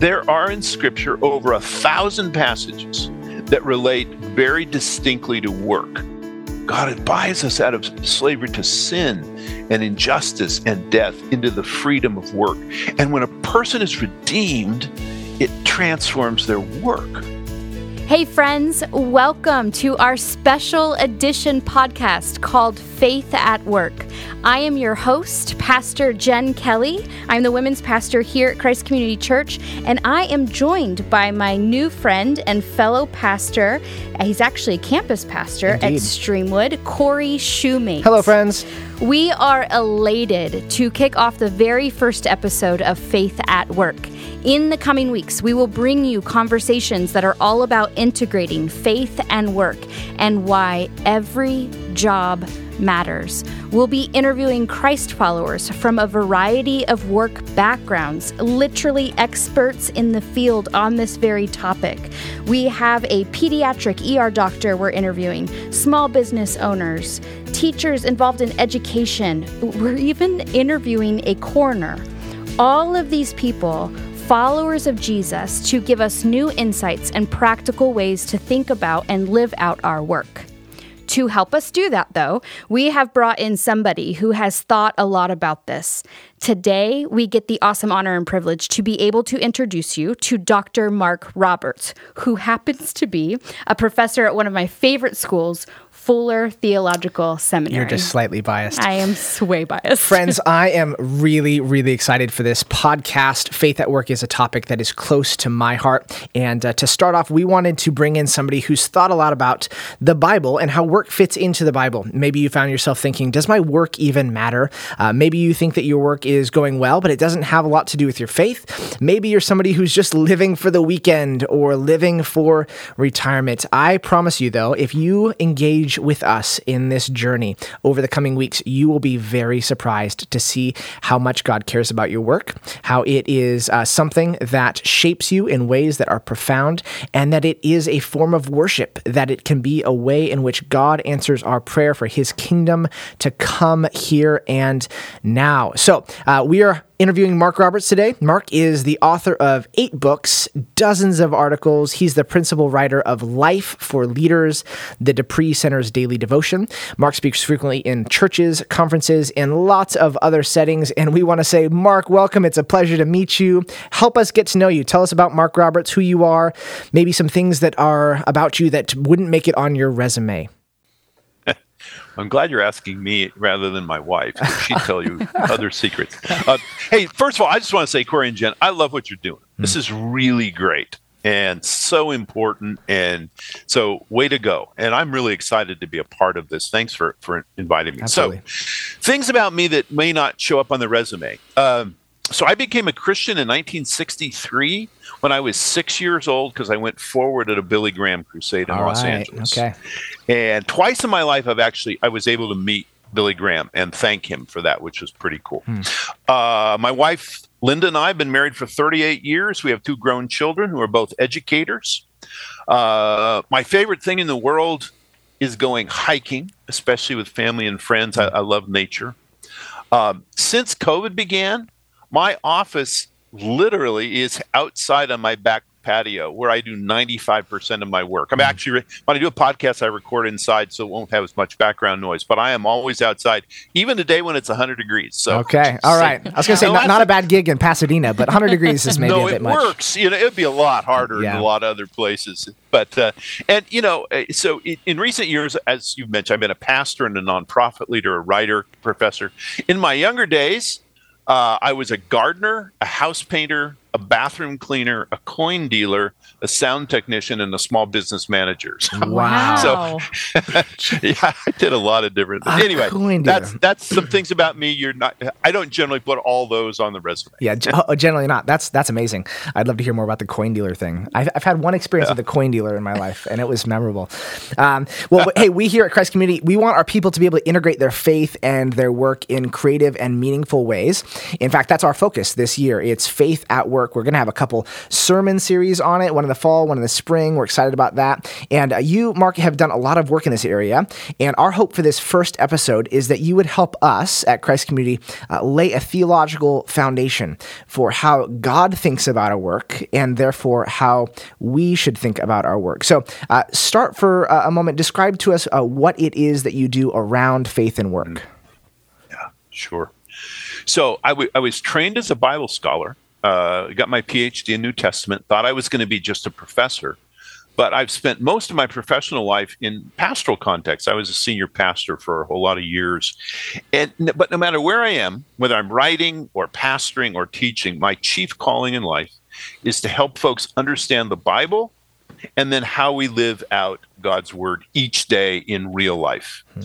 there are in Scripture over a thousand passages that relate very distinctly to work. God buys us out of slavery to sin and injustice and death into the freedom of work. And when a person is redeemed, it transforms their work. Hey, friends, welcome to our special edition podcast called Faith at Work. I am your host, Pastor Jen Kelly. I'm the women's pastor here at Christ Community Church, and I am joined by my new friend and fellow pastor. He's actually a campus pastor Indeed. at Streamwood, Cory Shumate. Hello, friends. We are elated to kick off the very first episode of Faith at Work. In the coming weeks, we will bring you conversations that are all about integrating faith and work and why every job matters. We'll be interviewing Christ followers from a variety of work backgrounds, literally experts in the field on this very topic. We have a pediatric ER doctor we're interviewing, small business owners, teachers involved in education. We're even interviewing a coroner. All of these people followers of Jesus to give us new insights and practical ways to think about and live out our work. To help us do that, though, we have brought in somebody who has thought a lot about this. Today, we get the awesome honor and privilege to be able to introduce you to Dr. Mark Roberts, who happens to be a professor at one of my favorite schools, Fuller Theological Seminary. You're just slightly biased. I am way biased. Friends, I am really, really excited for this podcast. Faith at Work is a topic that is close to my heart. And uh, to start off, we wanted to bring in somebody who's thought a lot about the Bible and how work fits into the Bible. Maybe you found yourself thinking, does my work even matter? Uh, maybe you think that your work is going well, but it doesn't have a lot to do with your faith. Maybe you're somebody who's just living for the weekend or living for retirement. I promise you, though, if you engage with us in this journey over the coming weeks, you will be very surprised to see how much God cares about your work, how it is uh, something that shapes you in ways that are profound, and that it is a form of worship, that it can be a way in which God answers our prayer for his kingdom to come here and now. So, uh, we are interviewing Mark Roberts today. Mark is the author of eight books, dozens of articles. He's the principal writer of Life for Leaders, the De Pree Center's daily devotion. Mark speaks frequently in churches, conferences, and lots of other settings. And we want to say, Mark, welcome. It's a pleasure to meet you. Help us get to know you. Tell us about Mark Roberts, who you are, maybe some things that are about you that wouldn't make it on your resume. I'm glad you're asking me rather than my wife. She'd tell you other secrets. Uh, hey, first of all, I just want to say, Cory and Jen, I love what you're doing. This is really great and so important. And so, way to go. And I'm really excited to be a part of this. Thanks for, for inviting me. Absolutely. So, things about me that may not show up on the resume. Um, so, I became a Christian in 1963 when I was six years old because I went forward at a Billy Graham crusade in All Los right, Angeles. Okay. And twice in my life, I've actually I was able to meet Billy Graham and thank him for that, which was pretty cool. Uh, my wife Linda and I have been married for 38 years. We have two grown children who are both educators. Uh, my favorite thing in the world is going hiking, especially with family and friends. I, I love nature. Um, since COVID began, my office literally is outside on my back patio where I do 95% of my work. I'm actually, when I do a podcast, I record inside so it won't have as much background noise, but I am always outside, even today when it's 100 degrees. So Okay. All right. I was going to say, No, not, not a- bad gig in Pasadena, but 100 degrees is maybe no, a bit it much. works. You know, it'd be a lot harder Yeah. in a lot of other places. But uh, and you know, uh, so in, in recent years, as you mentioned, I've been a pastor and a nonprofit leader, a writer, professor. In my younger days, uh, I was a gardener, a house painter, a bathroom cleaner, a coin dealer, a sound technician, and a small business manager. So, Wow. yeah, I did a lot of different things. A Anyway, coin that's that's some things about me. You're not. I don't generally put all those on the resume. Yeah, oh, generally not. That's that's amazing. I'd love to hear more about the coin dealer thing. I've, I've had one experience with a coin dealer in my life, and it was memorable. Um, well, hey, we here at Christ Community, we want our people to be able to integrate their faith and their work in creative and meaningful ways. In fact, that's our focus this year. It's faith at work Work. We're going to have a couple sermon series on it, one in the fall, one in the spring. We're excited about that. And uh, you, Mark, have done a lot of work in this area. And our hope for this first episode is that you would help us at Christ Community uh, lay a theological foundation for how God thinks about our work and therefore how we should think about our work. So, uh, start for uh, a moment. Describe to us uh, what it is that you do around faith and work. Yeah, sure. So, I, w- I was trained as a Bible scholar, uh, got my PhD in New Testament, thought I was going to be just a professor. But I've spent most of my professional life in pastoral context. I was a senior pastor for a whole lot of years. And but no matter where I am, whether I'm writing or pastoring or teaching, my chief calling in life is to help folks understand the Bible and then how we live out God's word each day in real life. Hmm.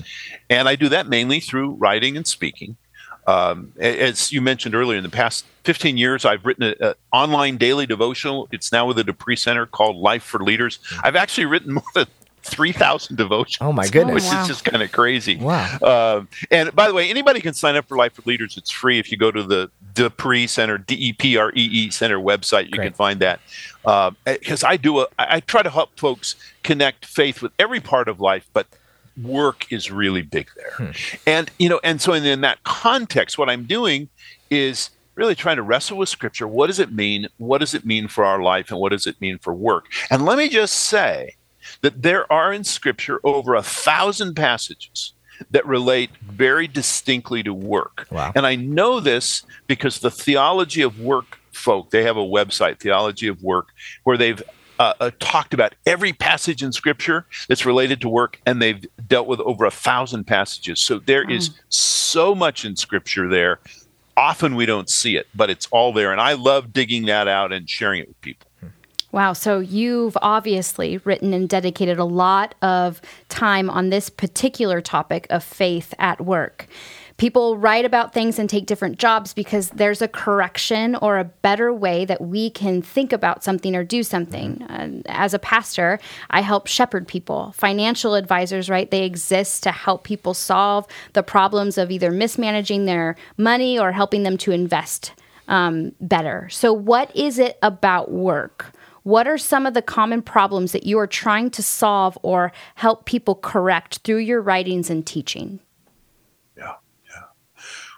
And I do that mainly through writing and speaking. Um, as you mentioned earlier, in the past 15 years, I've written an online daily devotional. It's now with the De Pree Center called Life for Leaders. I've actually written more than 3,000 devotions. Oh, my goodness. Which wow. is just kind of crazy. Wow. Uh, and by the way, anybody can sign up for Life for Leaders. It's free if you go to the De Pree Center, D E P R E E Center website. You Great. can find that. Because uh, I do a, I try to help folks connect faith with every part of life, but work is really big there. Hmm. And, you know, and so in, in that context, what I'm doing is really trying to wrestle with scripture. What does it mean? What does it mean for our life? And what does it mean for work? And let me just say that there are in scripture over a thousand passages that relate very distinctly to work. Wow. And I know this because the theology of work folk, they have a website, Theology of Work, where they've uh, uh, talked about every passage in scripture that's related to work, and they've dealt with over a thousand passages. So there is so much in scripture there. Often we don't see it, but it's all there. And I love digging that out and sharing it with people. Wow. So you've obviously written and dedicated a lot of time on this particular topic of faith at work. People write about things and take different jobs because there's a correction or a better way that we can think about something or do something. Uh, as a pastor, I help shepherd people. Financial advisors, right? They exist to help people solve the problems of either mismanaging their money or helping them to invest um, better. So, what is it about work? What are some of the common problems that you are trying to solve or help people correct through your writings and teaching?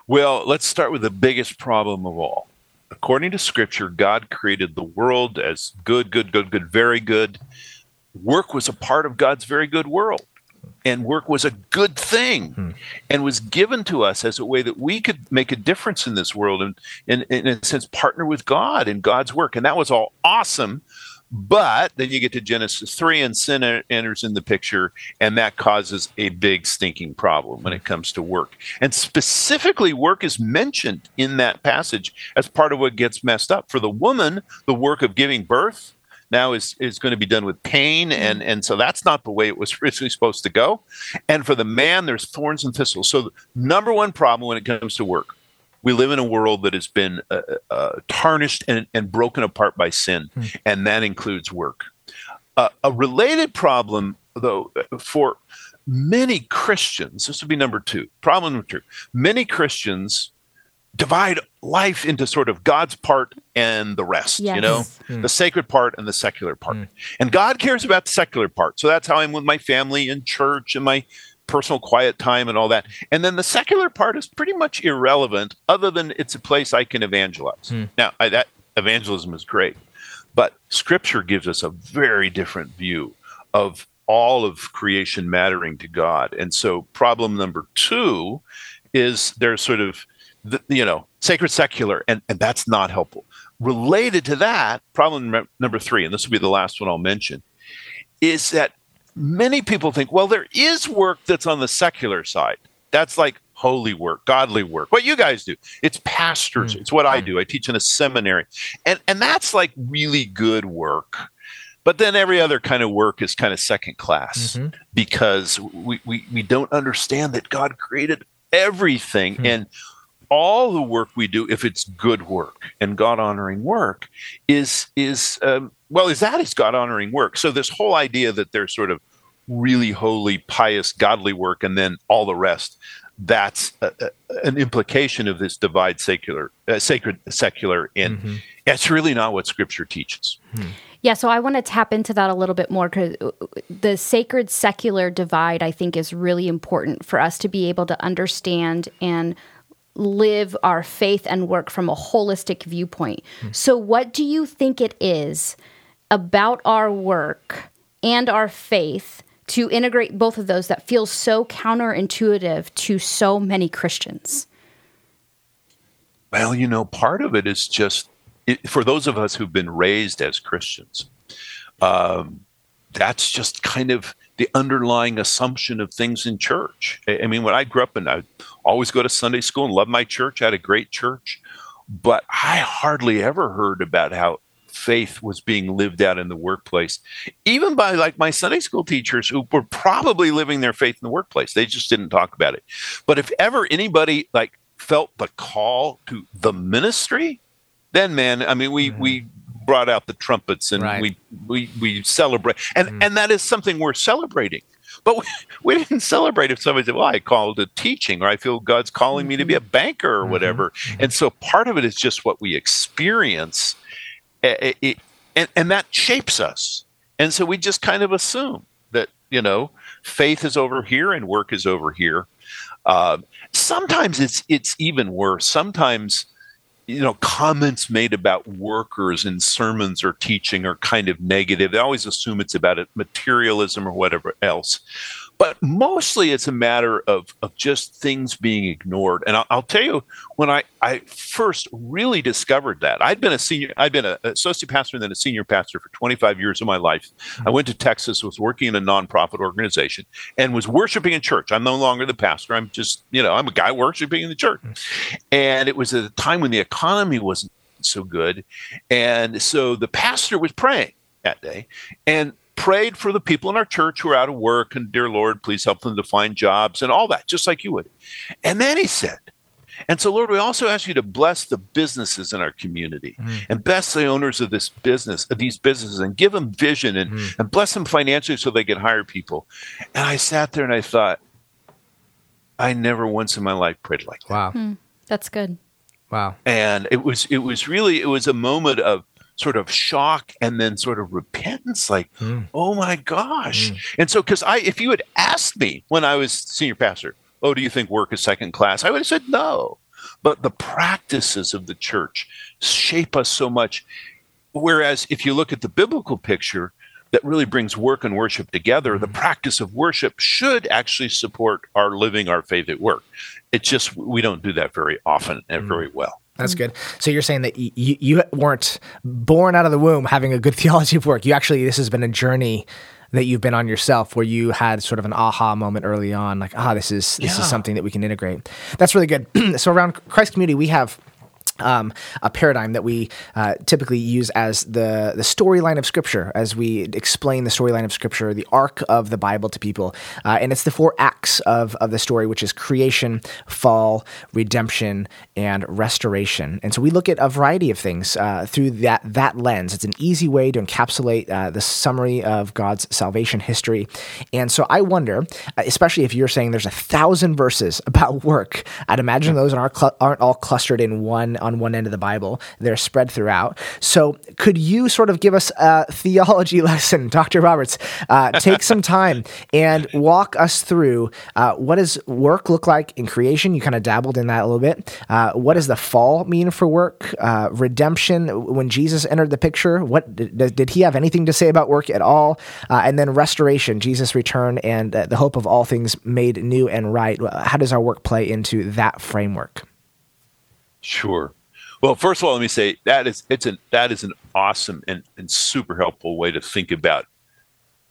Well, let's start with the biggest problem of all. According to scripture, God created the world as good, good, good, good, very good. Work was a part of God's very good world and work was a good thing hmm. and was given to us as a way that we could make a difference in this world and, and, in a sense partner with god in god's work and that was all awesome but then you get to genesis 3 and sin enters in the picture and that causes a big stinking problem when it comes to work. And specifically work is mentioned in that passage as part of what gets messed up. For the woman the work of giving birth now is is going to be done with pain mm-hmm. and and so that's not the way it was originally supposed to go. And for the man there's thorns and thistles. So number one problem when it comes to work we live in a world that has been uh, uh, tarnished and, and, broken apart by sin mm. and that includes work uh, a related problem though for many christians this would be number two problem number two many christians divide life into sort of God's part and the rest, yes. you know, mm. the sacred part and the secular part. Mm. And God cares about the secular part. So that's how I'm with my family and church and my personal quiet time and all that. And then the secular part is pretty much irrelevant other than it's a place I can evangelize. Mm. Now, I, that evangelism is great, but scripture gives us a very different view of all of creation mattering to God. And so problem number 2 is there's sort of the, you know, sacred secular, and, and that's not helpful. Related to that, problem number three, and this will be the last one I'll mention, is that many people think, well, there is work that's on the secular side. That's like holy work, godly work. What you guys do. It's pastors. Mm. It's what I do. I teach in a seminary. And and that's like really good work. But then every other kind of work is kind of second class mm-hmm. because we, we, we don't understand that God created everything. Mm. And all the work we do, if it's good work and God honoring work, is is um, well, is that that is God honoring work. So this whole idea that there's sort of really holy, pious, godly work, and then all the rest, that's a, a, an implication of this divide secular, uh, sacred, secular, and mm-hmm. it's really not what Scripture teaches. Hmm. Yeah, so I want to tap into that a little bit more because uh, the sacred secular divide, I think, is really important for us to be able to understand and live our faith and work from a holistic viewpoint. Mm-hmm. So, what do you think it is about our work and our faith to integrate both of those that feels so counterintuitive to so many Christians? Well, you know, part of it is just it, for those of us who've been raised as Christians, um, that's just kind of the underlying assumption of things in church. I, I mean, when I grew up and I always go to Sunday school and love my church, I had a great church, but I hardly ever heard about how faith was being lived out in the workplace, even by like my Sunday school teachers who were probably living their faith in the workplace. They just didn't talk about it. But if ever anybody like felt the call to the ministry, then man, I mean, we mm-hmm. we brought out the trumpets and right. we we we celebrate, and mm-hmm. and that is something we're celebrating. But we, we, didn't celebrate if somebody said, "Well, I called it teaching," or "I feel God's calling me to be a mm-hmm. banker," or mm-hmm. whatever. Mm-hmm. And so part of it is just what we experience and, and that shapes us. And so we just kind of assume that, you know, faith is over here and work is over here. Uh, sometimes it's it's even worse. Sometimes, you know, comments made about workers in sermons or teaching are kind of negative. They always assume it's about materialism or whatever else but mostly it's a matter of, of just things being ignored. And I'll, I'll, tell you, when I, I first really discovered that, I'd been a senior, I'd been an associate pastor and then a senior pastor for 25 years of my life. I went to Texas, was working in a nonprofit organization, and was worshiping in church. I'm no longer the pastor. I'm just, you know, I'm a guy worshiping in the church. Mm. And it was at a time when the economy wasn't so good. And so the pastor was praying that day. And prayed for the people in our church who are out of work and dear Lord, please help them to find jobs and all that, just like you would. And then he said, and so, Lord, we also ask you to bless the businesses in our community mm. and bless the owners of this business, of these businesses, and give them vision and, mm. and bless them financially so they can hire people. And I sat there and I thought, I never once in my life prayed like that. Wow. Mm, that's good. Wow. And it was it was really it was a moment of sort of shock and then sort of repentance like mm. oh my gosh mm. and so because i if you had asked me when i was senior pastor oh do you think work is second class i would have said no but the practices of the church shape us so much whereas if you look at the biblical picture that really brings work and worship together, the hmm. practice of worship should actually support our living our faith at work. It's just we don't do that very often and mm. very well. That's mm. good. So you're saying that you, you weren't born out of the womb having a good theology of work. You actually, this has been a journey that you've been on yourself where you had sort of an aha moment early on, like, ah, this is this yeah. is something that we can integrate. That's really good. so around Christ community, we have um, a paradigm that we uh, typically use as the the storyline of Scripture, as we explain the storyline of Scripture, the arc of the Bible to people, uh, and it's the four acts of of the story, which is creation, fall, redemption, and restoration. And so we look at a variety of things uh, through that that lens. It's an easy way to encapsulate uh, the summary of God's salvation history. And so I wonder, uh, especially if you're saying there's a thousand verses about work, I'd imagine those aren't cl- aren't all clustered in one on one end of the Bible. They're spread throughout. So, could you sort of give us a theology lesson, Dr. Roberts? Uh, take some time and walk us through uh, what does work look like in creation? You kind of dabbled in that a little bit. Uh, what does the fall mean for work? Uh, redemption, when Jesus entered the picture, what did, did, he have anything to say about work at all? Uh, and then restoration, Jesus' return, and uh, the hope of all things made new and right. How does our work play into that framework? Sure. Well, first of all, let me say that is it's an that is an awesome and, and super helpful way to think about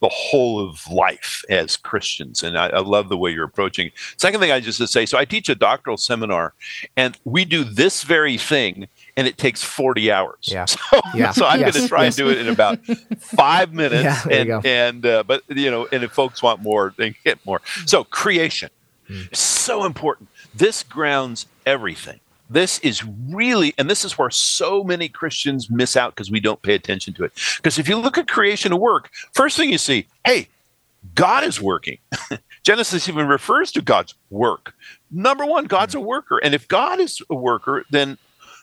the whole of life as Christians. And I, I, love the way you're approaching. Second thing I just to say, so I teach a doctoral seminar and we do this very thing and it takes 40 hours. Yeah. So, yeah. so I'm yes. going to try yes. and do it in about five minutes. Yeah, and, and uh, but you know, and if folks want more, they can get more. So creation, mm. so important. This grounds everything this is really, and this is where so many Christians miss out because we don't pay attention to it. Because if you look at creation of work, first thing you see, hey, God is working. Genesis even refers to God's work. Number one, God's a worker. And if God is a worker, then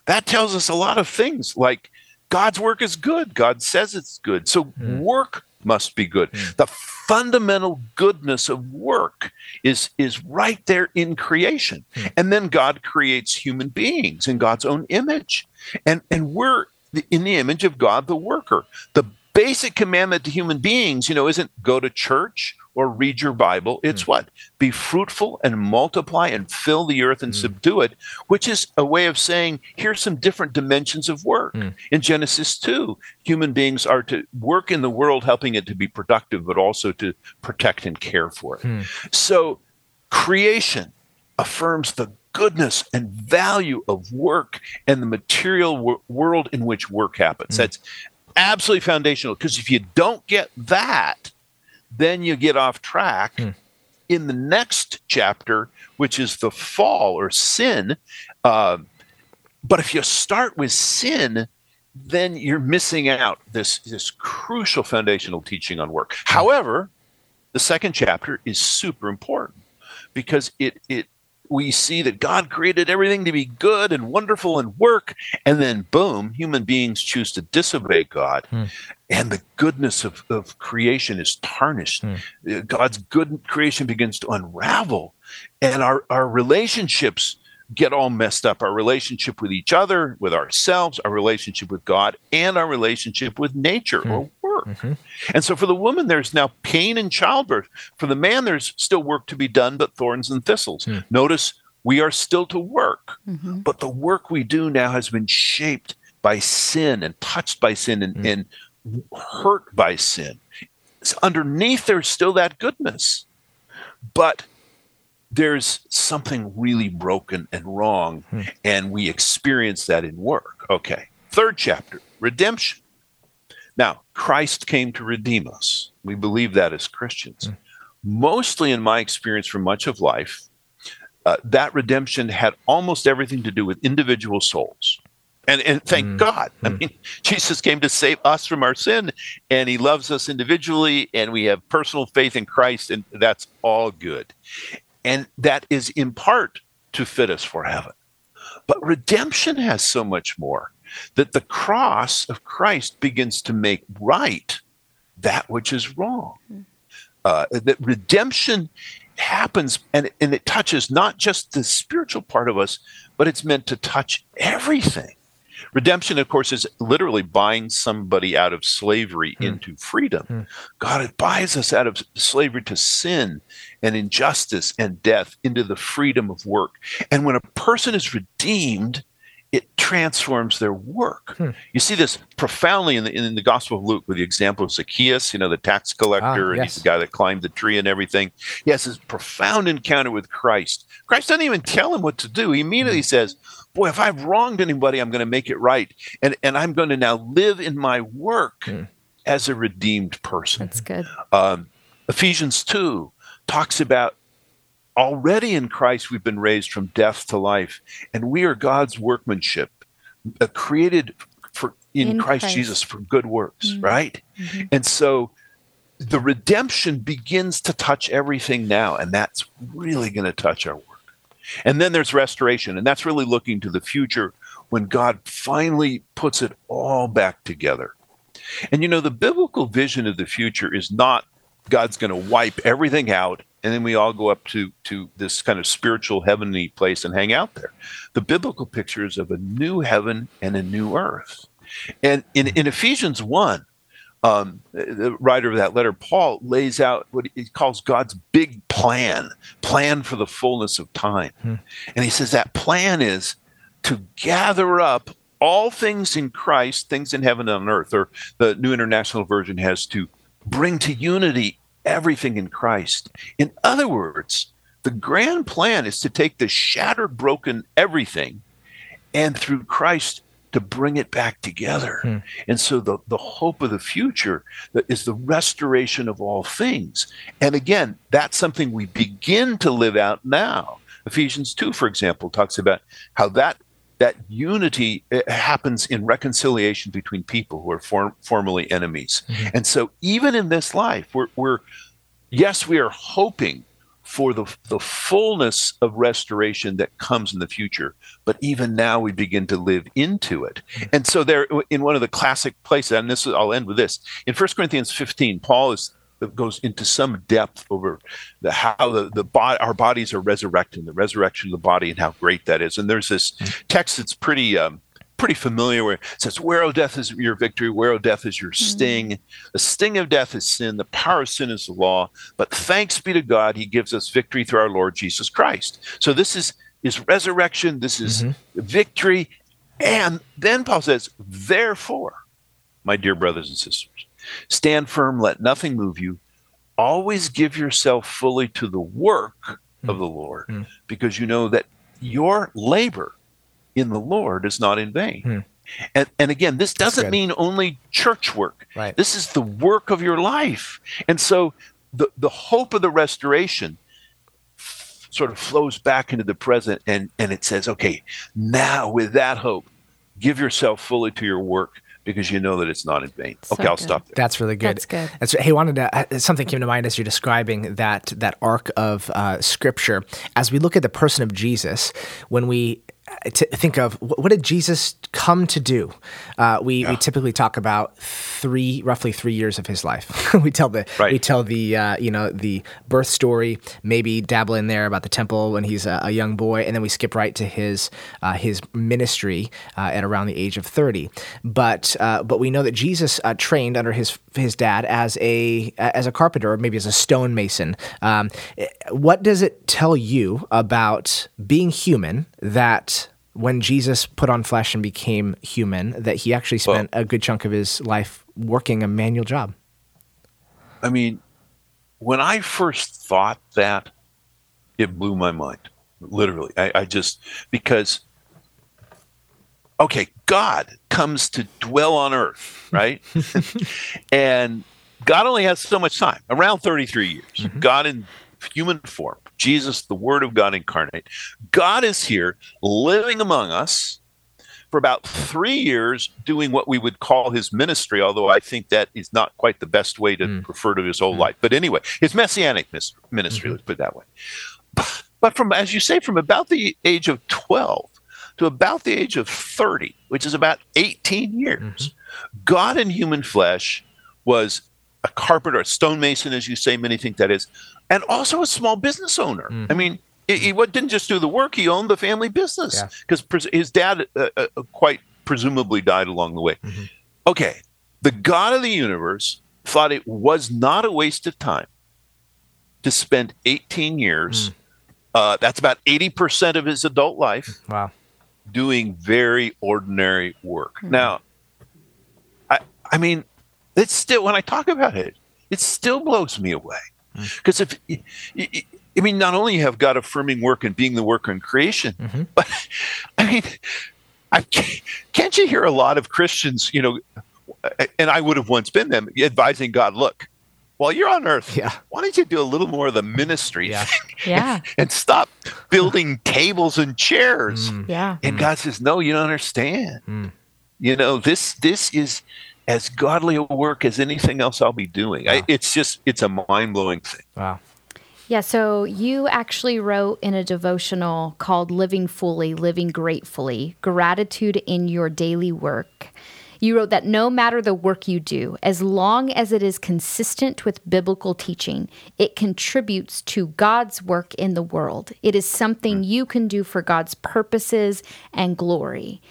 that tells us a lot of things like God's work is good. God says it's good. So mm. work must be good. Mm. The fundamental goodness of work is is right there in creation. Mm. And then God creates human beings in God's own image. And and we're in the image of God the worker. The basic commandment to human beings, you know, isn't go to church or read your Bible. It's mm. what? Be fruitful and multiply and fill the earth and mm. subdue it, which is a way of saying here's some different dimensions of work. Mm. In Genesis 2, human beings are to work in the world, helping it to be productive, but also to protect and care for it. Hmm. So creation affirms the goodness and value of work and the material w- world in which work happens. Hmm. That's absolutely foundational because if you don't get that, then you get off track. Hmm. In the next chapter, which is the fall or sin, uh, but if you start with sin, then you're missing out this this crucial foundational teaching on work. Hmm. However, the second chapter is super important because it it we see that God created everything to be good and wonderful and work, and then boom, human beings choose to disobey God, hmm. And the goodness of, of creation is tarnished. Hmm. God's good creation begins to unravel, and our, our relationships get all messed up our relationship with each other, with ourselves, our relationship with God, and our relationship with nature hmm. or work. Mm-hmm. And so for the woman, there's now pain in childbirth. For the man, there's still work to be done, but thorns and thistles. Mm. Notice we are still to work, mm-hmm. but the work we do now has been shaped by sin and touched by sin and, mm. and hurt by sin. So underneath, there's still that goodness, but there's something really broken and wrong, mm. and we experience that in work. Okay. Third chapter redemption. Now, Christ came to redeem us. We believe that as Christians. Mm. Mostly in my experience for much of life, uh, that redemption had almost everything to do with individual souls. And, and thank mm. God. I hmm. mean, Jesus came to save us from our sin, and he loves us individually, and we have personal faith in Christ, and that's all good. And that is in part to fit us for heaven. But redemption has so much more that the cross of Christ begins to make right that which is wrong. Uh, that redemption happens and, and it touches not just the spiritual part of us, but it's meant to touch everything. Redemption, of course, is literally buying somebody out of slavery hmm. into freedom. Hmm. God it buys us out of slavery to sin and injustice and death into the freedom of work. And when a person is redeemed, it transforms their work. Hmm. You see this profoundly in the, in the Gospel of Luke with the example of Zacchaeus, you know, the tax collector, ah, yes. and he's the guy that climbed the tree and everything. He has this profound encounter with Christ. Christ doesn't even tell him what to do. He immediately hmm. says, Boy, if I've wronged anybody, I'm going to make it right. And, and I'm going to now live in my work hmm. as a redeemed person. That's good. Um, Ephesians 2 talks about already in Christ we've been raised from death to life, and we are God's workmanship, uh, created for in, in Christ, Christ, Jesus for good works, mm-hmm. right? Mm-hmm. And so the redemption begins to touch everything now, and that's really going to touch our work. And then there's restoration, and that's really looking to the future when God finally puts it all back together. And you know, the biblical vision of the future is not God's going to wipe everything out and then we all go up to to this kind of spiritual heavenly place and hang out there. The biblical picture is of a new heaven and a new earth. And in, in Ephesians 1, um, the writer of that letter, Paul, lays out what he calls God's big plan, plan for the fullness of time. Hmm. And he says that plan is to gather up all things in Christ, things in heaven and on earth, or the New International Version has to bring to unity everything in Christ. In other words, the grand plan is to take the shattered, broken everything and through Christ to bring it back together. Hmm. And so the, the hope of the future is the restoration of all things. And again, that's something we begin to live out now. Ephesians 2, for example, talks about how that that unity eh, happens in reconciliation between people who are form, formerly enemies. Mm-hmm. And so, even in this life, we're, we're, yes, we are hoping for the, the fullness of restoration that comes in the future. But even now, we begin to live into it. And so, there, in one of the classic places, and this I'll end with this in 1 Corinthians 15, Paul is goes into some depth over the how the, the body our bodies are resurrecting the resurrection of the body and how great that is and there's this text that's pretty um, pretty familiar where it says where o death is your victory where o death is your sting mm-hmm. the sting of death is sin the power of sin is the law but thanks be to god he gives us victory through our lord jesus christ so this is is resurrection this is mm-hmm. victory and then paul says therefore my dear brothers and sisters Stand firm, let nothing move you. Always give yourself fully to the work mm. of the Lord, mm. because you know that your labor in the Lord is not in vain. Mm. And, and, again, this doesn't mean only church work. Right. This is the work of your life. And so the, the hope of the restoration f- sort of flows back into the present and, and it says, okay, now with that hope, give yourself fully to your work because you know that it's not in vain. So okay, I'll good. stop there. That's really good. That's good. That's, hey, wanted to uh, something came to mind as you're describing that that arc of uh, scripture. As we look at the person of Jesus, when we to think of what did Jesus come to do? Uh, we yeah. we typically talk about three, roughly three years of his life. we tell the right. we tell the uh, you know the birth story, maybe dabble in there about the temple when he's a, a young boy, and then we skip right to his uh, his ministry uh, at around the age of thirty. But uh, but we know that Jesus uh, trained under his his dad as a as a carpenter or maybe as a stonemason. Um, what does it tell you about being human that when Jesus put on flesh and became human, that he actually spent well, a good chunk of his life working a manual job. I mean, when I first thought that, it blew my mind. Literally. I, I just, because, okay, God comes to dwell on earth, right? and God only has so much time, around 33 years. Mm-hmm. God in human form. Jesus, the Word of God incarnate. God is here living among us for about three years doing what we would call his ministry, although I think that is not quite the best way to mm. refer to his whole mm. life. But anyway, his messianic ministry, mm-hmm. let's put it that way. But from, as you say, from about the age of 12 to about the age of 30, which is about 18 years, mm-hmm. God in human flesh was a carpenter, a stonemason, as you say, many think that is, and also a small business owner. Mm-hmm. I mean, he, he, didn't just do the work; he owned the family business because yeah. his dad uh, uh, uh, quite presumably died along the way. Mm-hmm. Okay, the God of the universe thought it was not a waste of time to spend 18 years. Mm. Uh, that's about 80% of his adult life. Wow. Doing very ordinary work. Mm. Now, I, I mean, it's still, when I talk about it, it still blows me away. Because mm. if I mean, not only have God affirming work and being the worker in creation, mm-hmm. but I mean, I can't you hear a lot of Christians, you know, and I would have once been them, advising God, look, while you're on earth, yeah. why don't you do a little more of the ministry yeah. yeah. and stop building tables and chairs? Mm. Yeah. And mm. God says, no, you don't understand. Mm. You know, this this is as godly a work as anything else I'll be doing. Wow. I, it's just, it's a mind blowing thing. Wow. Yeah, so you actually wrote in a devotional called Living Fully, Living Gratefully Gratitude in Your Daily Work. You wrote that no matter the work you do, as long as it is consistent with biblical teaching, it contributes to God's work in the world. It is something hmm. you can do for God's purposes and glory.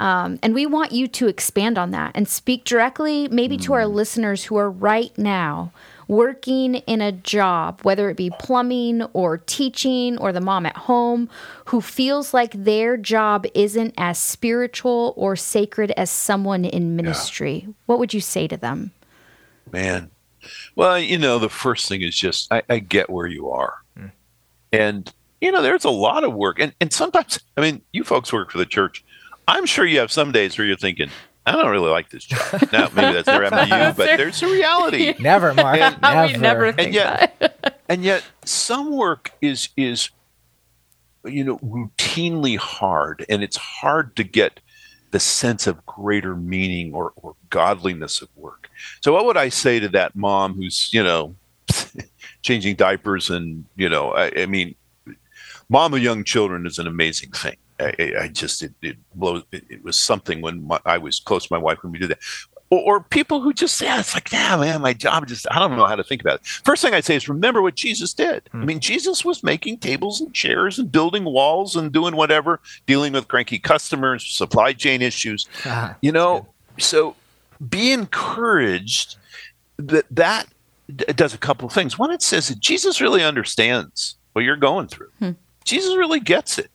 Um, and we want you to expand on that and speak directly, maybe mm. to our mm. listeners who are right now working in a job, whether it be plumbing or teaching or the mom at home, who feels like their job isn't as spiritual or sacred as someone in ministry. Yeah. What would you say to them? Man, well, you know, the first thing is just I, I get where you are. Mm. And, you know, there's a lot of work. And, and sometimes, I mean, you folks work for the church I'm sure you have some days where you're thinking, I don't really like this job. Now, maybe that's never happened to you, but there's a reality. Never, Mark. And, never. never think and yet, that. and yet, some work is is you know routinely hard, and it's hard to get the sense of greater meaning or, or godliness of work. So, what would I say to that mom who's you know changing diapers and you know I, I mean mom of young children is an amazing thing I, I just it, it blows it, it, was something when my, I was close to my wife when we did that or, or people who just say yeah, it's like yeah man my job just I don't know how to think about it first thing I'd say is remember what Jesus did hmm. I mean Jesus was making tables and chairs and building walls and doing whatever dealing with cranky customers supply chain issues uh-huh. you know so be encouraged that that does a couple of things. One, it says that Jesus really understands what you're going through. Hmm. Jesus really gets it.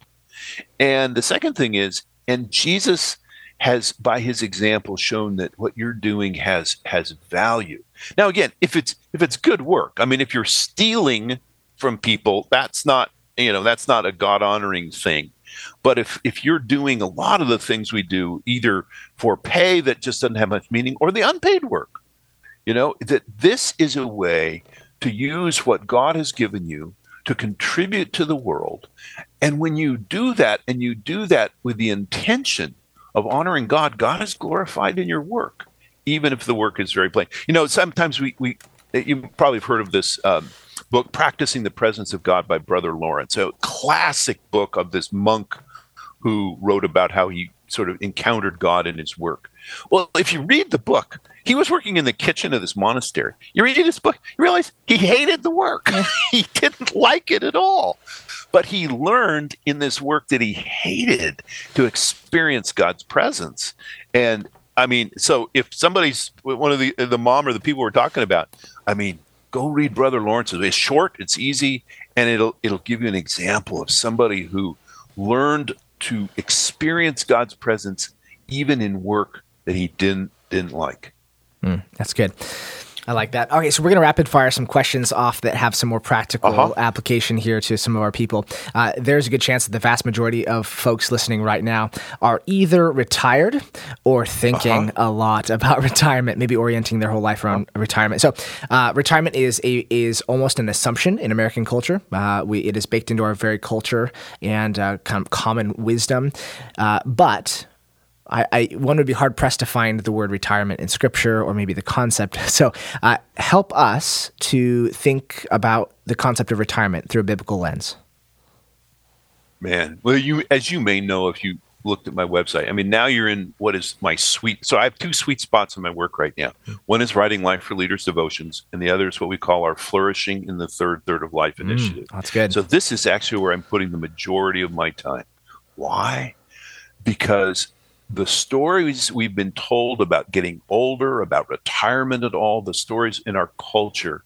And the second thing is, and Jesus has, by his example, shown that what you're doing has has value. Now, again, if it's if it's good work, I mean, if you're stealing from people, that's not you know that's not a God honoring thing. But if if you're doing a lot of the things we do, either for pay that just doesn't have much meaning, or the unpaid work, you know, that this is a way to use what God has given you to contribute to the world. And when you do that, and you do that with the intention of honoring God, God is glorified in your work, even if the work is very plain. You know, sometimes we, we you probably have heard of this um, book, Practicing the Presence of God by Brother Lawrence, a classic book of this monk who wrote about how he sort of encountered God in his work. Well, if you read the book, he was working in the kitchen of this monastery. You read this book, you realize he hated the work. he didn't like it at all. But he learned in this work that he hated to experience God's presence. And I mean, so if somebody's one of the the mom or the people we're talking about, I mean, go read Brother Lawrence. It's short, it's easy, and it'll it'll give you an example of somebody who learned to experience God's presence even in work that he didn't didn't like. Mm, that's good. I like that. Okay, so we're going to rapid fire some questions off that have some more practical uh-huh. application here to some of our people. Uh, there's a good chance that the vast majority of folks listening right now are either retired or thinking uh-huh. a lot about retirement, maybe orienting their whole life around uh-huh. retirement. So, uh, retirement is a is almost an assumption in American culture. Uh, we it is baked into our very culture and uh, kind of common wisdom, uh, but I, I, one would be hard pressed to find the word retirement in scripture or maybe the concept. So, uh, help us to think about the concept of retirement through a biblical lens. Man, well, you as you may know if you looked at my website. I mean, now you're in what is my sweet. So I have two sweet spots in my work right now. One is writing Life for Leaders devotions, and the other is what we call our Flourishing in the Third Third of Life mm, initiative. Mm, that's good. So this is actually where I'm putting the majority of my time. Why? Because the stories we've been told about getting older, about retirement at all, the stories in our culture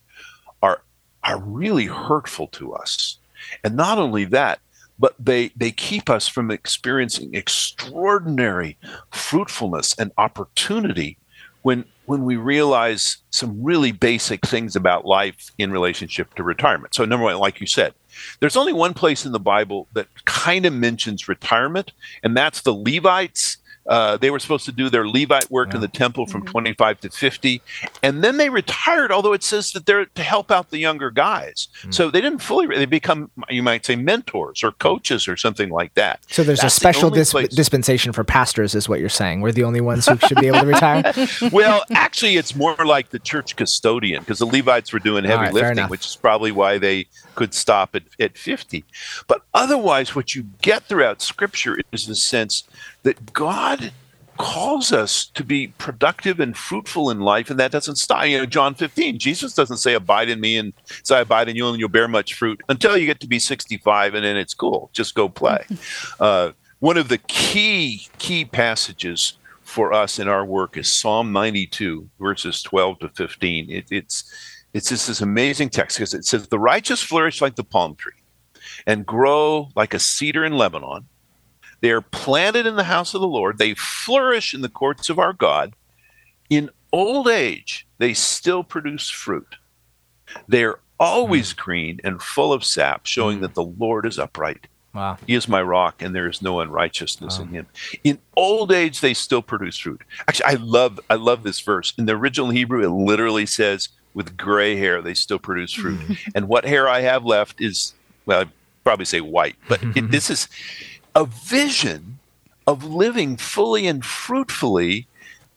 are are really hurtful to us. And not only that, but they they keep us from experiencing extraordinary fruitfulness and opportunity when when we realize some really basic things about life in relationship to retirement. So number one, like you said, there's only one place in the Bible that kind of mentions retirement, and that's the Levites uh, they were supposed to do their Levite work yeah. in the temple from mm-hmm. 25 to 50. And then they retired, although it says that they're to help out the younger guys. Mm. So they didn't fully, they become, you might say, mentors or coaches or something like that. So there's That's a special the dis- dispensation for pastors, is what you're saying. We're the only ones who should be able to retire? well, actually, it's more like the church custodian because the Levites were doing heavy right, lifting, which is probably why they could stop at, at 50. But otherwise, what you get throughout Scripture is the sense that God calls us to be productive and fruitful in life, and that doesn't stop. You know, John 15, Jesus doesn't say, Abide in me, and say, I abide in you, and you'll bear much fruit until you get to be 65, and then it's cool. Just go play. uh, one of the key, key passages for us in our work is Psalm 92, verses 12 to 15. It, it's it's just this amazing text because it says, The righteous flourish like the palm tree and grow like a cedar in Lebanon. They are planted in the house of the Lord. They flourish in the courts of our God. In old age, they still produce fruit. They are always hmm. green and full of sap, showing hmm. that the Lord is upright. Wow. He is my rock, and there is no unrighteousness wow. in him. In old age, they still produce fruit. Actually, I love I love this verse. In the original Hebrew, it literally says, "With gray hair, they still produce fruit." and what hair I have left is, well, I'd probably say white, but it, this is a vision of living fully and fruitfully,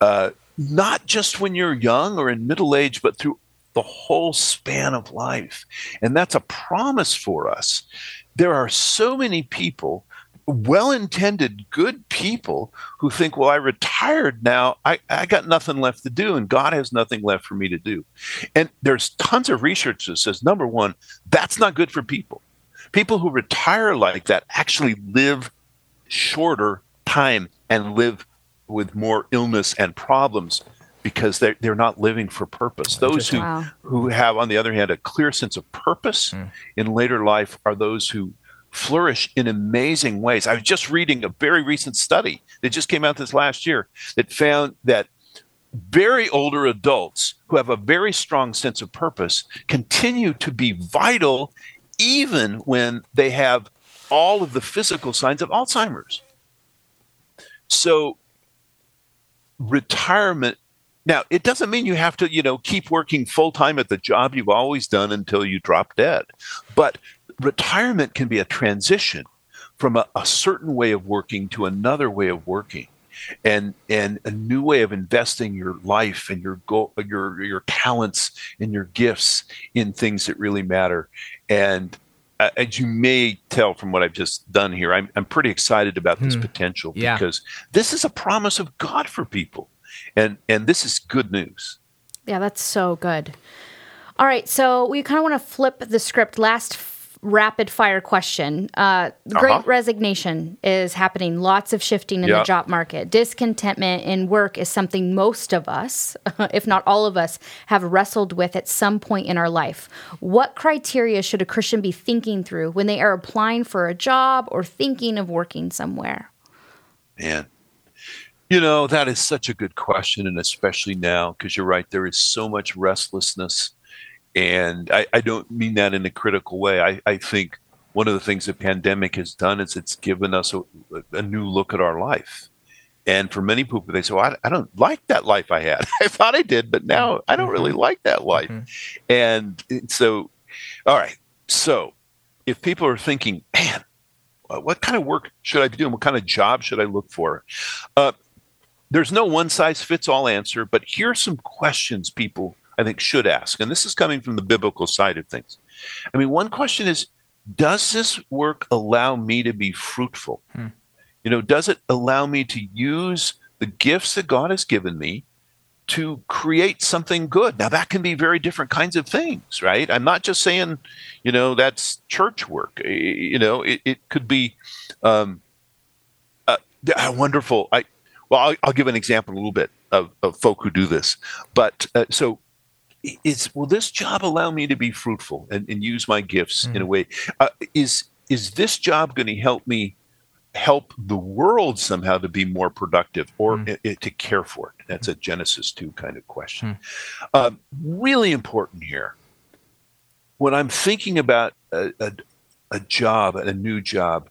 uh, not just when you're young or in middle age, but through the whole span of life. And that's a promise for us. There are so many people well intended, good people who think, well, I retired now. I, I got nothing left to do, and God has nothing left for me to do. And there's tons of research that says, number one, that's not good for people. People who retire like that actually live shorter time and live with more illness and problems because they're, they're not living for purpose. Those who, wow. who have, on the other hand, a clear sense of purpose mm. in later life are those who flourish in amazing ways. I was just reading a very recent study that just came out this last year that found that very older adults who have a very strong sense of purpose continue to be vital even when they have all of the physical signs of Alzheimer's. So retirement now it doesn't mean you have to, you know, keep working full time at the job you've always done until you drop dead. But retirement can be a transition from a, a, certain way of working to another way of working and and a new way of investing your life and your go your your talents and your gifts in things that really matter and uh, as you may tell from what I've just done here, I'm, I'm pretty excited about this hmm. potential yeah. because this is a promise of God for people, and and this is good news. Yeah, that's so good. All right, so we kind of want to flip the script. Last rapid fire question. Uh, the Great uh-huh. Resignation is happening. Lots of shifting in the job market. Discontentment in work is something most of us, if not all of us, have wrestled with at some point in our life. What criteria should a Christian be thinking through when they are applying for a job or thinking of working somewhere? Man, you know, that is such a good question. And especially now, because you're right, there is so much restlessness and I, I don't mean that in a critical way. I, I think one of the things the pandemic has done is it's given us a, a new look at our life. And for many people, they say, well, I, I, don't like that life I had. I thought I did, but now I don't really mm-hmm. like that life. Mm-hmm. And so, all right. So if people are thinking, man, what kind of work should I be doing? What kind of job should I look for? Uh, there's no one size fits all answer, but here are some questions people I think, should ask. And this is coming from the biblical side of things. I mean, one question is Does this work allow me to be fruitful? Hmm. You know, does it allow me to use the gifts that God has given me to create something good? Now, that can be very different kinds of things, right? I'm not just saying, you know, that's church work. You know, it, it could be um, uh, wonderful. I, well, I'll, I'll, give an example a little bit of, of folk who do this. But uh, so is will this job allow me to be fruitful and, and use my gifts mm. in a mm. way? Uh, is is this job going to help me help the world somehow to be more productive or mm. it, it, to care for it? That's a Genesis two kind of question. Mm. Uh, really important here. When I'm thinking about a, a, a job, a new job,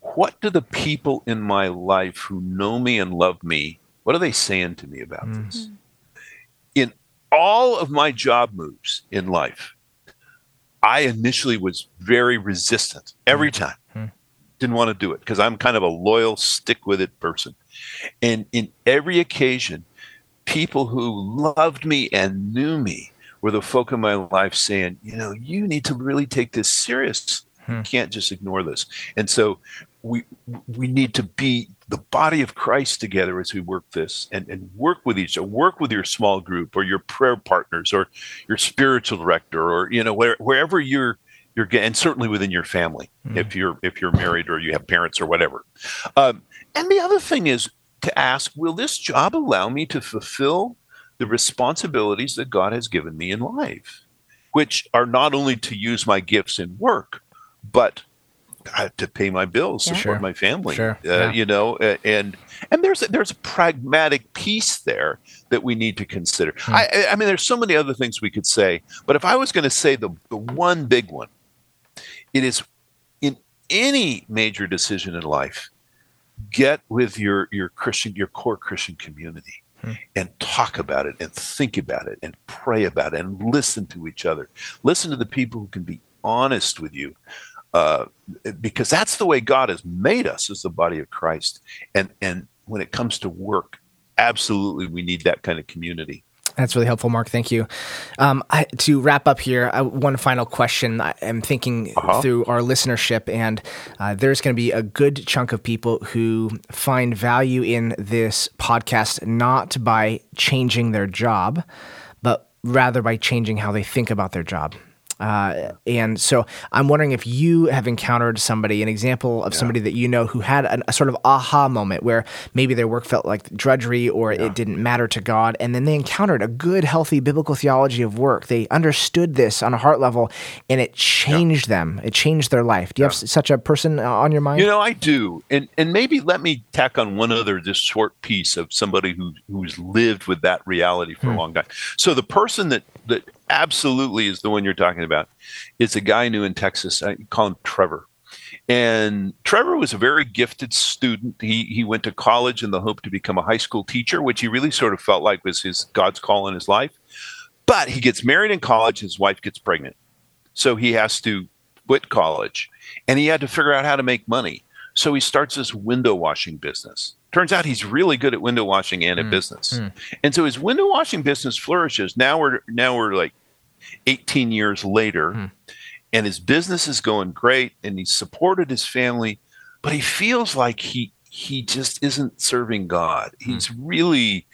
what do the people in my life who know me and love me? What are they saying to me about mm. this? In all of my job moves in life, I initially was very resistant every mm-hmm. time. Mm-hmm. Didn't want to do it because I'm kind of a loyal, stick with it person. And in every occasion, people who loved me and knew me were the folk in my life saying, you know, you need to really take this serious. Hmm. You can't just ignore this. And so we we need to be the body of Christ together as we work this and, and work with each other, work with your small group or your prayer partners or your spiritual director or you know where, wherever you're you're and certainly within your family mm. if you're if you're married or you have parents or whatever. Um, and the other thing is to ask, will this job allow me to fulfill the responsibilities that God has given me in life, which are not only to use my gifts in work, but to pay my bills, yeah. support sure. my family. Sure. Uh, yeah. You know, and and there's a, there's a pragmatic piece there that we need to consider. Hmm. I, I mean, there's so many other things we could say, but if I was going to say the the one big one, it is in any major decision in life, get with your your Christian your core Christian community. Hmm. And talk about it and think about it and pray about it and listen to each other. Listen to the people who can be honest with you uh, because that's the way God has made us as the body of Christ. And and when it comes to work, absolutely we need that kind of community. That's really helpful, Mark. Thank you. Um, I, to wrap up here, uh, one final question. I am thinking uh-huh. through our listenership, and uh, there's going to be a good chunk of people who find value in this podcast not by changing their job, but rather by changing how they think about their job. Uh, and so I'm wondering if you have encountered somebody, an example of yeah. somebody that you know who had an, a sort of aha moment where maybe their work felt like drudgery or yeah. it didn't matter to God. And then they encountered a good, healthy biblical theology of work. They understood this on a heart level and it changed yeah. them. It changed their life. Do you have such a person uh, on your mind? You know, I do. And, and maybe let me tack on one other, just short piece of somebody who, who's lived with that reality for hmm. a long time. So the person that, that absolutely is the one you're talking about. It's a guy I knew in Texas. I call him Trevor. And Trevor was a very gifted student. He he went to college in the hope to become a high school teacher, which he really sort of felt like was his God's call in his life. But he gets married in college, his wife gets pregnant. So he has to quit college and he had to figure out how to make money. So he starts this window washing business. Turns out he's really good at window washing and at mm. business. Mm. And so his window washing business flourishes. Now we're now we're like 18 years later, mm. and his business is going great, and he's supported his family, but he feels like he he just isn't serving God. Hmm. He's really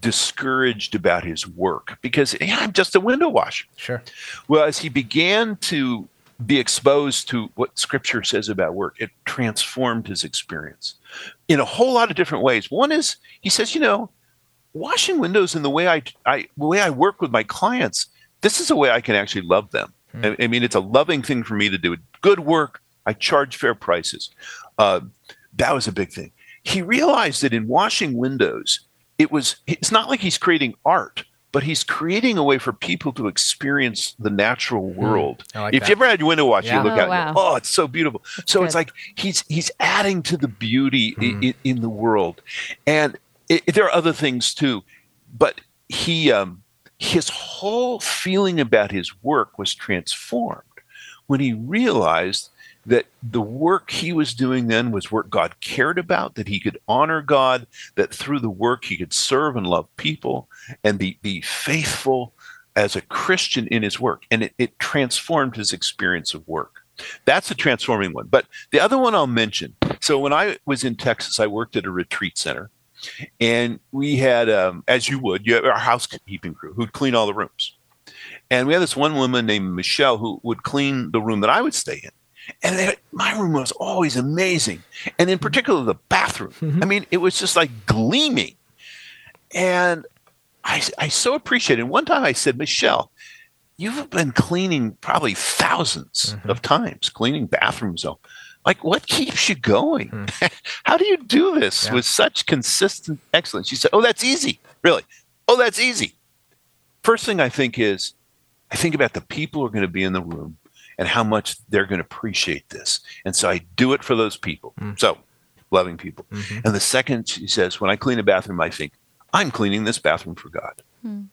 discouraged about his work because yeah, I'm just a window washer. Sure. Well, as he began to be exposed to what scripture says about work, it transformed his experience in a whole lot of different ways. One is he says, you know, washing windows in the way I, I the way I work with my clients this is a way I can actually love them. Mm. I, I, mean, it's a loving thing for me to do. Good work. I charge fair prices. Uh, that was a big thing. He realized that in washing windows, it was. It's not like he's creating art, but he's creating a way for people to experience the natural hmm. world. Mm, like if that. you ever had your window washed, yeah. you look oh, out, wow. go, oh, it's so beautiful. That's so good. it's like he's he's adding to the beauty mm. in, in, the world, and it, there are other things too, but he um, his whole feeling about his work was transformed when he realized that the work he was doing then was work God cared about, that he could honor God, that through the work he could serve and love people and be, be faithful as a Christian in his work. And it, it transformed his experience of work. That's a transforming one. But the other one I'll mention so when I was in Texas, I worked at a retreat center and we had, um, as you would, you have our housekeeping crew who'd clean all the rooms. And we had this one woman named Michelle who would clean the room that I would stay in. And they, my room was always amazing. And in particular, the bathroom. Mm-hmm. I mean, it was just like gleaming. And I, I so appreciated it. One time I said, Michelle, you've been cleaning probably 1000s mm-hmm. of times, cleaning bathrooms. So like what keeps you going? Mm. how do you do this yeah. with such consistent excellence? She said oh that's easy. Really? Oh that's easy. First thing i think is i think about the people who are going to be in the room and how much they're going to appreciate this. And so i do it for those people. Mm. so loving people. Mm-hmm. and the second she says when i clean a bathroom i think i'm cleaning this bathroom for god mm.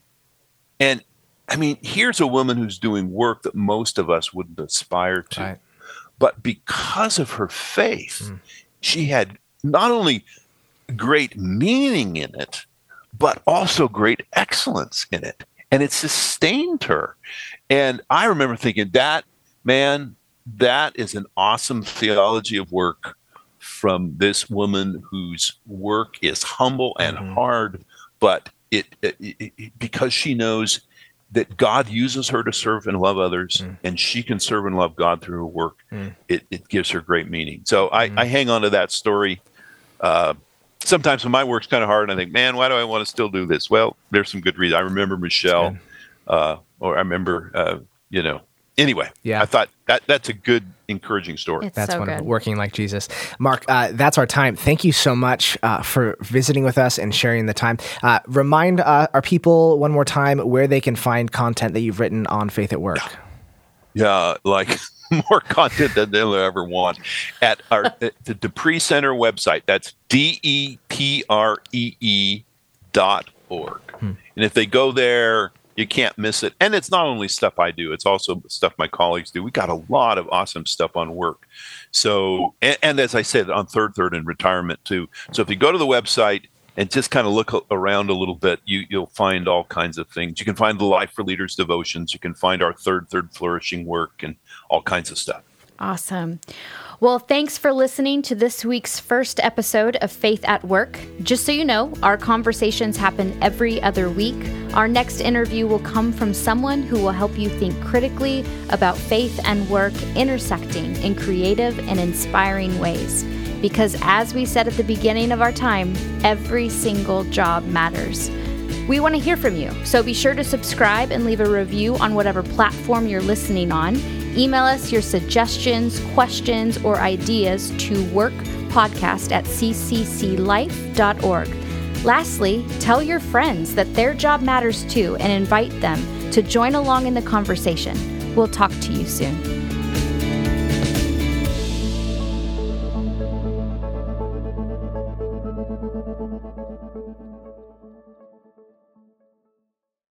and i mean here's a woman who's doing work that most of us wouldn't aspire to. Right but because of her faith, mm. she had not only great meaning in it, but also great excellence in it. And it sustained her. And I remember thinking, that, man, that is an awesome theology of work from this woman whose work is humble and mm-hmm. hard, but it, it, it, because she knows that God uses her to serve and love others, mm. and she can serve and love God through her work. Mm. It, it, gives her great meaning. So I, mm. I hang on to that story. Uh, sometimes when my work's kind of hard, and I think, man, why do I want to still do this? Well, there's some good reason. I remember Michelle, uh, or I remember, uh, you know, anyway, yeah, I thought that that's a good, encouraging story. It's that's so wonderful. Good. Working like Jesus, Mark. Uh, that's our time. Thank you so much uh, for visiting with us and sharing the time. Uh, remind uh, our people one more time where they can find content that you've written on Faith at Work. Yeah, like more content than they'll ever want at our the De Pree Center website. That's d e p r e e dot org. Hmm. And if they go there you can't miss it. And it's not only stuff I do, it's also stuff my colleagues do. We got a lot of awesome stuff on work. So, and, and, as I said, on third, third, and retirement too. So if you go to the website, and just kind of look around a little bit, you, you'll find all kinds of things. You can find the Life for Leaders devotions. You can find our third, third flourishing work and all kinds of stuff. Awesome. Well, thanks for listening to this week's first episode of Faith at Work. Just so you know, our conversations happen every other week. Our next interview will come from someone who will help you think critically about faith and work intersecting in creative and inspiring ways. Because as we said at the beginning of our time, every single job matters. We want to hear from you, so be sure to subscribe and leave a review on whatever platform you're listening on. Email us your suggestions, questions, or ideas to workpodcast at ccclife.org. Lastly, tell your friends that their job matters too and invite them to join along in the conversation. We'll talk to you soon.